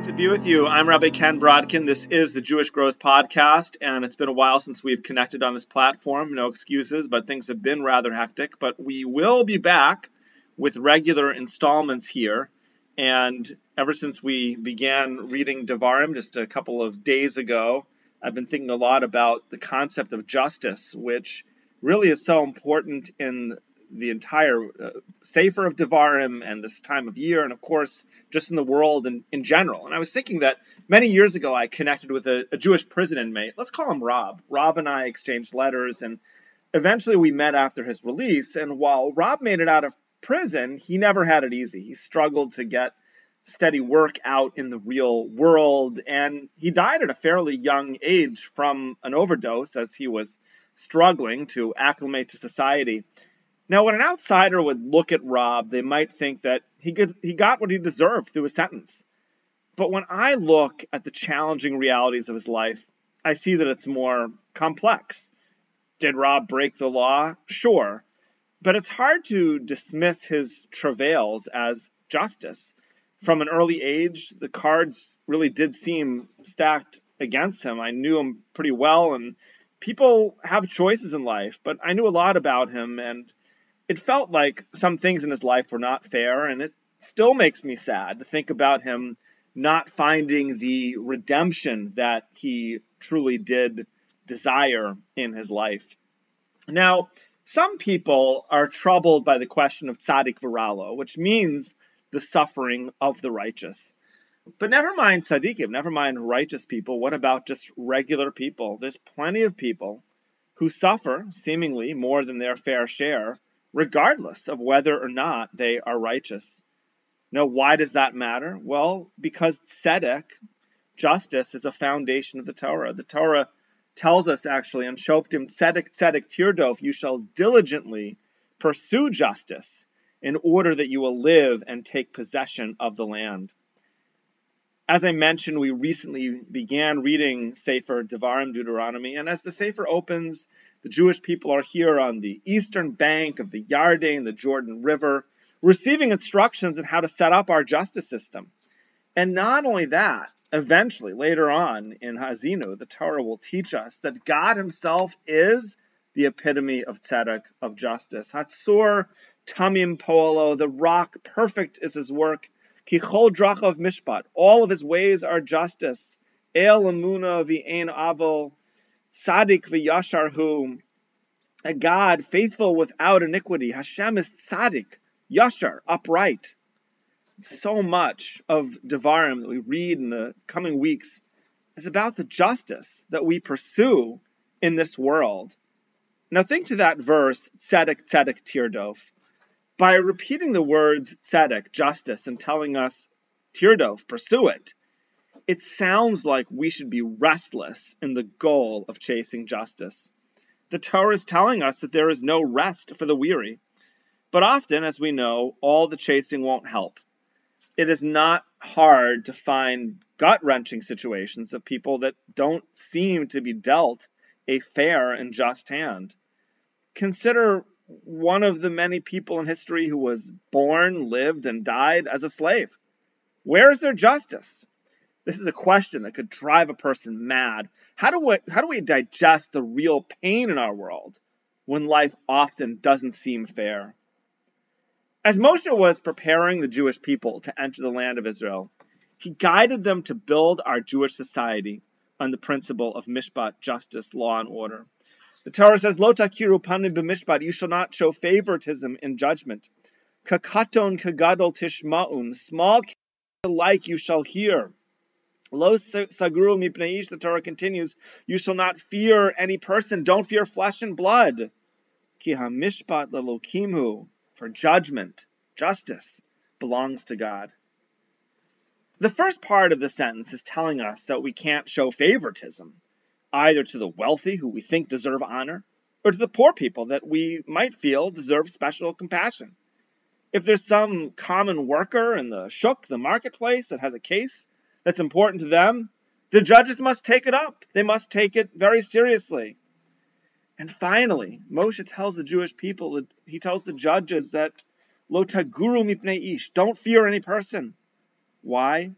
Great to be with you. I'm Rabbi Ken Brodkin. This is the Jewish Growth Podcast, and it's been a while since we've connected on this platform. No excuses, but things have been rather hectic. But we will be back with regular installments here. And ever since we began reading Devarim just a couple of days ago, I've been thinking a lot about the concept of justice, which really is so important in the entire uh, of Devarim and this time of year, and of course, just in the world and in general. And I was thinking that many years ago, I connected with a, a Jewish prison inmate. Let's call him Rob. Rob and I exchanged letters, and eventually we met after his release. And while Rob made it out of prison, he never had it easy. He struggled to get steady work out in the real world, and he died at a fairly young age from an overdose as he was struggling to acclimate to society. Now, when an outsider would look at Rob, they might think that he, could, he got what he deserved through a sentence. But when I look at the challenging realities of his life, I see that it's more complex. Did Rob break the law? Sure. But it's hard to dismiss his travails as justice. From an early age, the cards really did seem stacked against him. I knew him pretty well, and people have choices in life, but I knew a lot about him, and it felt like some things in his life were not fair, and it still makes me sad to think about him not finding the redemption that he truly did desire in his life. Now, some people are troubled by the question of tzaddik v'ra lo, which means the suffering of the righteous. But never mind tzaddikim, never mind righteous people. What about just regular people? There's plenty of people who suffer seemingly more than their fair share regardless of whether or not they are righteous. Now, why does that matter? Well, because tzedek, justice, is a foundation of the Torah. The Torah tells us actually, and shoftim tzedek tzedek tirdof, you shall diligently pursue justice in order that you will live and take possession of the land. As I mentioned, we recently began reading Sefer Devarim Deuteronomy, and as the Sefer opens, the Jewish people are here on the eastern bank of the Yarden, the Jordan River, receiving instructions on how to set up our justice system. And not only that, eventually, later on in Haazinu, the Torah will teach us that God Himself is the epitome of tzedek, of justice. Hatzur tamim poalo, the rock, perfect is His work. Kichol drachav mishpat, all of His ways are justice. El amuna v'ein avol, Tzaddik v'yashar a God faithful without iniquity. Hashem is tzaddik, yashar, upright. So much of Devarim that we read in the coming weeks is about the justice that we pursue in this world. Now think to that verse, tzedek, tzedek, tirdof. By repeating the words tzedek, justice, and telling us tirdof, pursue it, it sounds like we should be restless in the goal of chasing justice. The Torah is telling us that there is no rest for the weary. But often, as we know, all the chasing won't help. It is not hard to find gut wrenching situations of people that don't seem to be dealt a fair and just hand. Consider one of the many people in history who was born, lived, and died as a slave. Where is their justice? This is a question that could drive a person mad. How do we, how do we digest the real pain in our world when life often doesn't seem fair? As Moshe was preparing the Jewish people to enter the land of Israel, he guided them to build our Jewish society on the principle of mishpat, justice, law, and order. The Torah says, Lo takiru panim b'mishpat, you shall not show favoritism in judgment. Kakaton kagadol tishma'un, small alike you shall hear. Lo sagru mipneish, the Torah continues, you shall not fear any person, don't fear flesh and blood. Ki hamishpat lelokimu, for judgment, justice, belongs to God. The first part of the sentence is telling us that we can't show favoritism, either to the wealthy who we think deserve honor, or to the poor people that we might feel deserve special compassion. If there's some common worker in the shuk, the marketplace, that has a case, that's important to them, the judges must take it up. They must take it very seriously. And finally, Moshe tells the Jewish people, he tells the judges that lo taguru mipnei ish, don't fear any person. Why?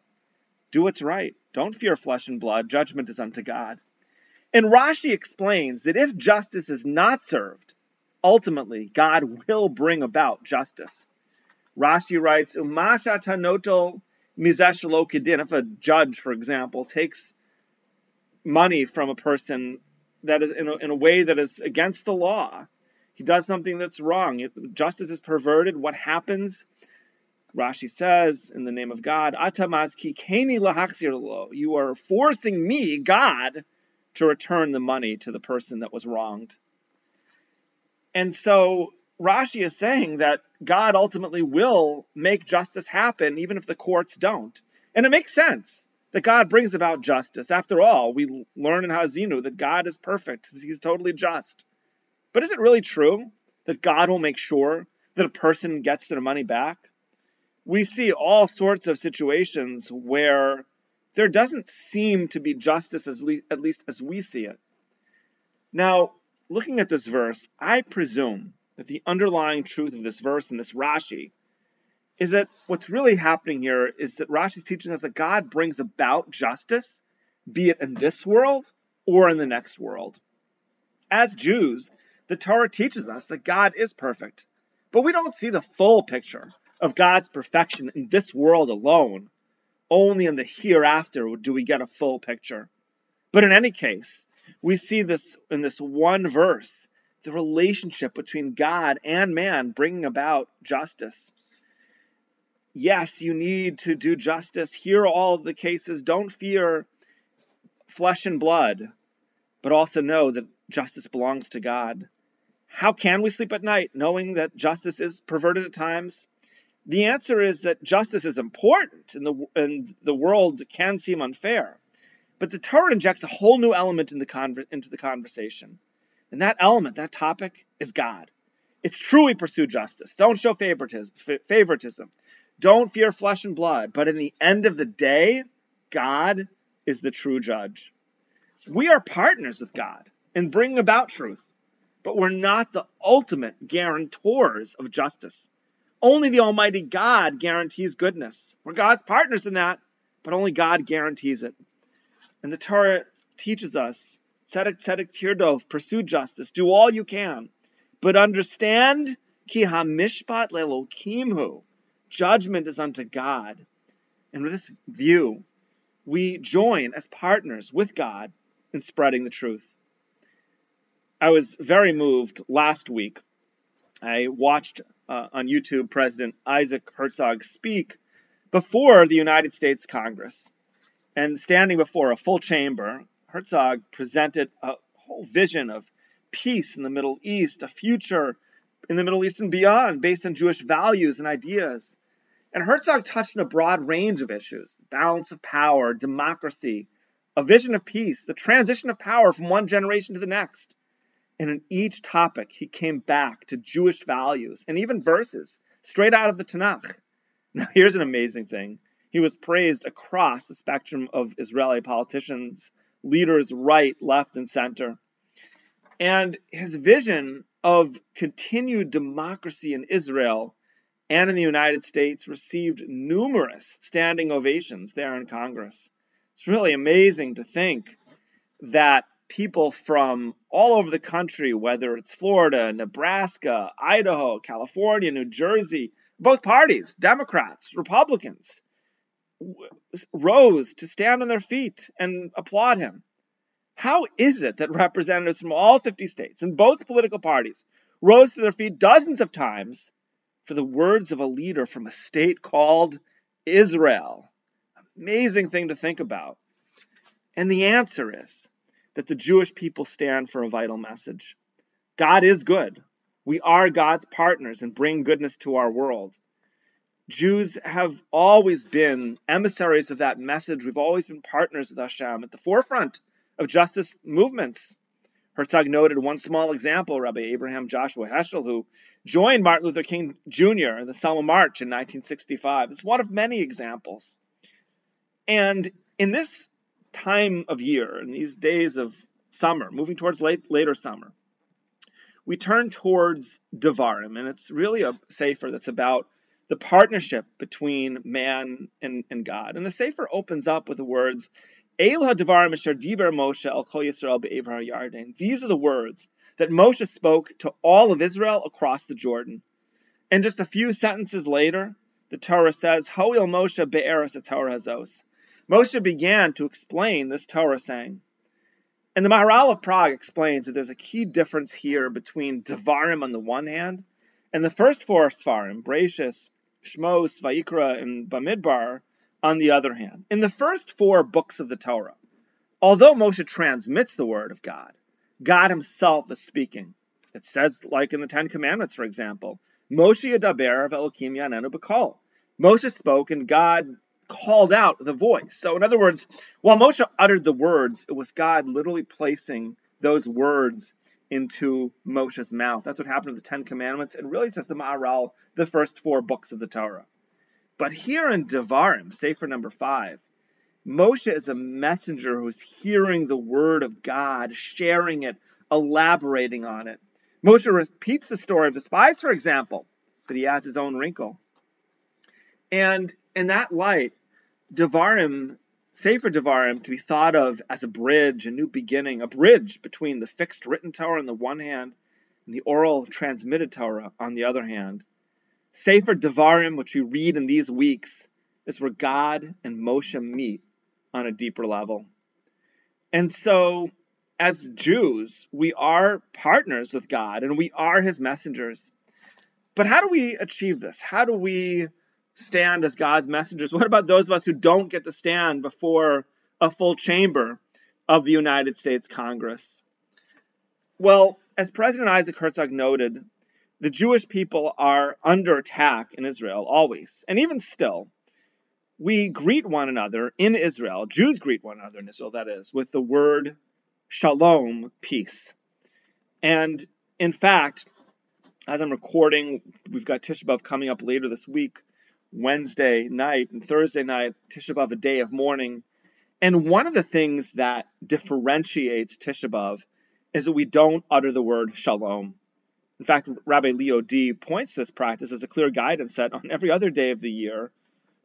Do what's right. Don't fear flesh and blood. Judgment is unto God. And Rashi explains that if justice is not served, ultimately God will bring about justice. Rashi writes, Umasha tanoto mizashalokedin. If a judge, for example, takes money from a person that is in a, in a way that is against the law, he does something that's wrong. If justice is perverted. What happens? Rashi says, in the name of God, Atamaz keni lahachzir You are forcing me, God, to return the money to the person that was wronged. And so Rashi is saying that God ultimately will make justice happen, even if the courts don't. And it makes sense that God brings about justice. After all, we learn in Haazinu that God is perfect, He's totally just. But is it really true that God will make sure that a person gets their money back? We see all sorts of situations where there doesn't seem to be justice, le- at least as we see it. Now, looking at this verse, I presume that the underlying truth of this verse and this Rashi is that what's really happening here is that Rashi is teaching us that God brings about justice, be it in this world or in the next world. As Jews, the Torah teaches us that God is perfect, but we don't see the full picture of God's perfection in this world alone. Only in the hereafter do we get a full picture. But in any case, we see this in this one verse the relationship between God and man bringing about justice. Yes, you need to do justice. Hear all of the cases. Don't fear flesh and blood, but also know that justice belongs to God. How can we sleep at night knowing that justice is perverted at times? The answer is that justice is important and the, and the world can seem unfair. But the Torah injects a whole new element in the conver- into the conversation. And that element, that topic, is God. It's true we pursue justice. Don't show favoritism. favoritism. Don't fear flesh and blood. But in the end of the day, God is the true judge. We are partners with God in bringing about truth but we're not the ultimate guarantors of justice. Only the Almighty God guarantees goodness. We're God's partners in that, but only God guarantees it. And the Torah teaches us, tzedek tzedek tirdof, pursue justice, do all you can, but understand ki hamishpat lelokimhu, judgment is unto God. And with this view, we join as partners with God in spreading the truth. I was very moved last week. I watched uh, on YouTube President Isaac Herzog speak before the United States Congress. And standing before a full chamber, Herzog presented a whole vision of peace in the Middle East, a future in the Middle East and beyond based on Jewish values and ideas. And Herzog touched on a broad range of issues balance of power, democracy, a vision of peace, the transition of power from one generation to the next. And in each topic, he came back to Jewish values and even verses straight out of the Tanakh. Now, here's an amazing thing. He was praised across the spectrum of Israeli politicians, leaders right, left, and center. And his vision of continued democracy in Israel and in the United States received numerous standing ovations there in Congress. It's really amazing to think that people from all over the country, whether it's Florida, Nebraska, Idaho, California, New Jersey, both parties, Democrats, Republicans, rose to stand on their feet and applaud him. How is it that representatives from all 50 states and both political parties rose to their feet dozens of times for the words of a leader from a state called Israel? Amazing thing to think about. And the answer is that the Jewish people stand for a vital message. God is good. We are God's partners and bring goodness to our world. Jews have always been emissaries of that message. We've always been partners with Hashem at the forefront of justice movements. Herzog noted one small example, Rabbi Abraham Joshua Heschel, who joined Martin Luther King Jr. in the Selma March in 1965. It's one of many examples. And in this time of year, in these days of summer, moving towards late, later summer, we turn towards Devarim, and it's really a sefer that's about the partnership between man and, and God. And the Sefer opens up with the words, These are the words that Moshe spoke to all of Israel across the Jordan. And just a few sentences later, the Torah says, Hoil Moshe be'eres Torah hazos. Moshe began to explain this Torah saying, and the Maharal of Prague explains that there's a key difference here between Devarim on the one hand and the first four Sfarim, Breishis, Shmos, Vayikra, and Bamidbar, on the other hand. In the first four books of the Torah, although Moshe transmits the word of God, God himself is speaking. It says, like in the Ten Commandments, for example, Moshe Yadaber of Elokim Yanenu B'Kol. Moshe spoke and God called out the voice. So, in other words, while Moshe uttered the words, it was God literally placing those words into Moshe's mouth. That's what happened in the Ten Commandments, and really says the Maharal, the first four books of the Torah. But here in Devarim, Sefer number five, Moshe is a messenger who's hearing the word of God, sharing it, elaborating on it. Moshe repeats the story of the spies, for example, but he adds his own wrinkle. And in that light, Devarim Sefer Devarim to be thought of as a bridge, a new beginning, a bridge between the fixed written Torah on the one hand and the oral transmitted Torah on the other hand. Sefer Devarim, which we read in these weeks, is where God and Moshe meet on a deeper level. And so, as Jews, we are partners with God and we are his messengers. But how do we achieve this? How do we stand as God's messengers? What about those of us who don't get to stand before a full chamber of the United States Congress? Well, as President Isaac Herzog noted, the Jewish people are under attack in Israel always, and even still. We greet one another in Israel, Jews greet one another in Israel, that is, with the word shalom, peace. And in fact, as I'm recording, we've got Tisha B'Av coming up later this week. Wednesday night and Thursday night, Tisha B'Av, a day of mourning. And one of the things that differentiates Tisha B'Av is that we don't utter the word shalom. In fact, Rabbi Leo D points this practice as a clear guidance that on every other day of the year,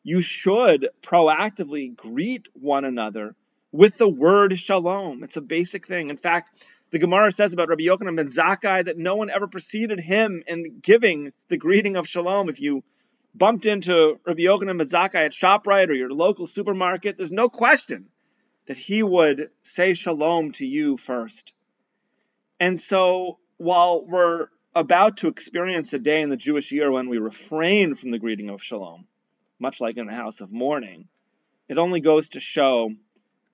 you should proactively greet one another with the word shalom. It's a basic thing. In fact, the Gemara says about Rabbi Yochanan ben Zakkai that no one ever preceded him in giving the greeting of shalom. If you bumped into Rabbi Yochanan ben Zakkai at ShopRite or your local supermarket, there's no question that he would say shalom to you first. And so while we're about to experience a day in the Jewish year when we refrain from the greeting of shalom, much like in the house of mourning, it only goes to show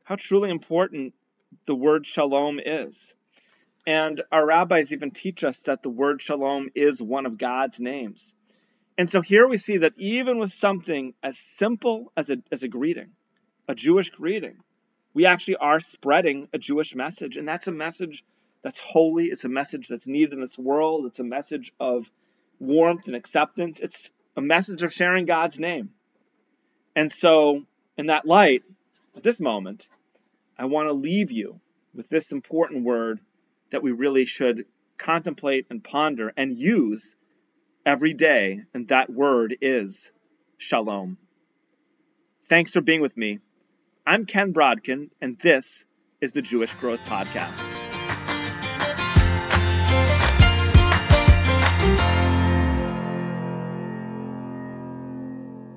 how truly important the word shalom is. And our rabbis even teach us that the word shalom is one of God's names. And so here we see that even with something as simple as a, as a greeting, a Jewish greeting, we actually are spreading a Jewish message. And that's a message that's holy. It's a message that's needed in this world. It's a message of warmth and acceptance. It's a message of sharing God's name. And so, in that light, at this moment, I want to leave you with this important word that we really should contemplate and ponder and use every day, and that word is shalom. Thanks for being with me. I'm Ken Brodkin, and this is the Jewish Growth Podcast.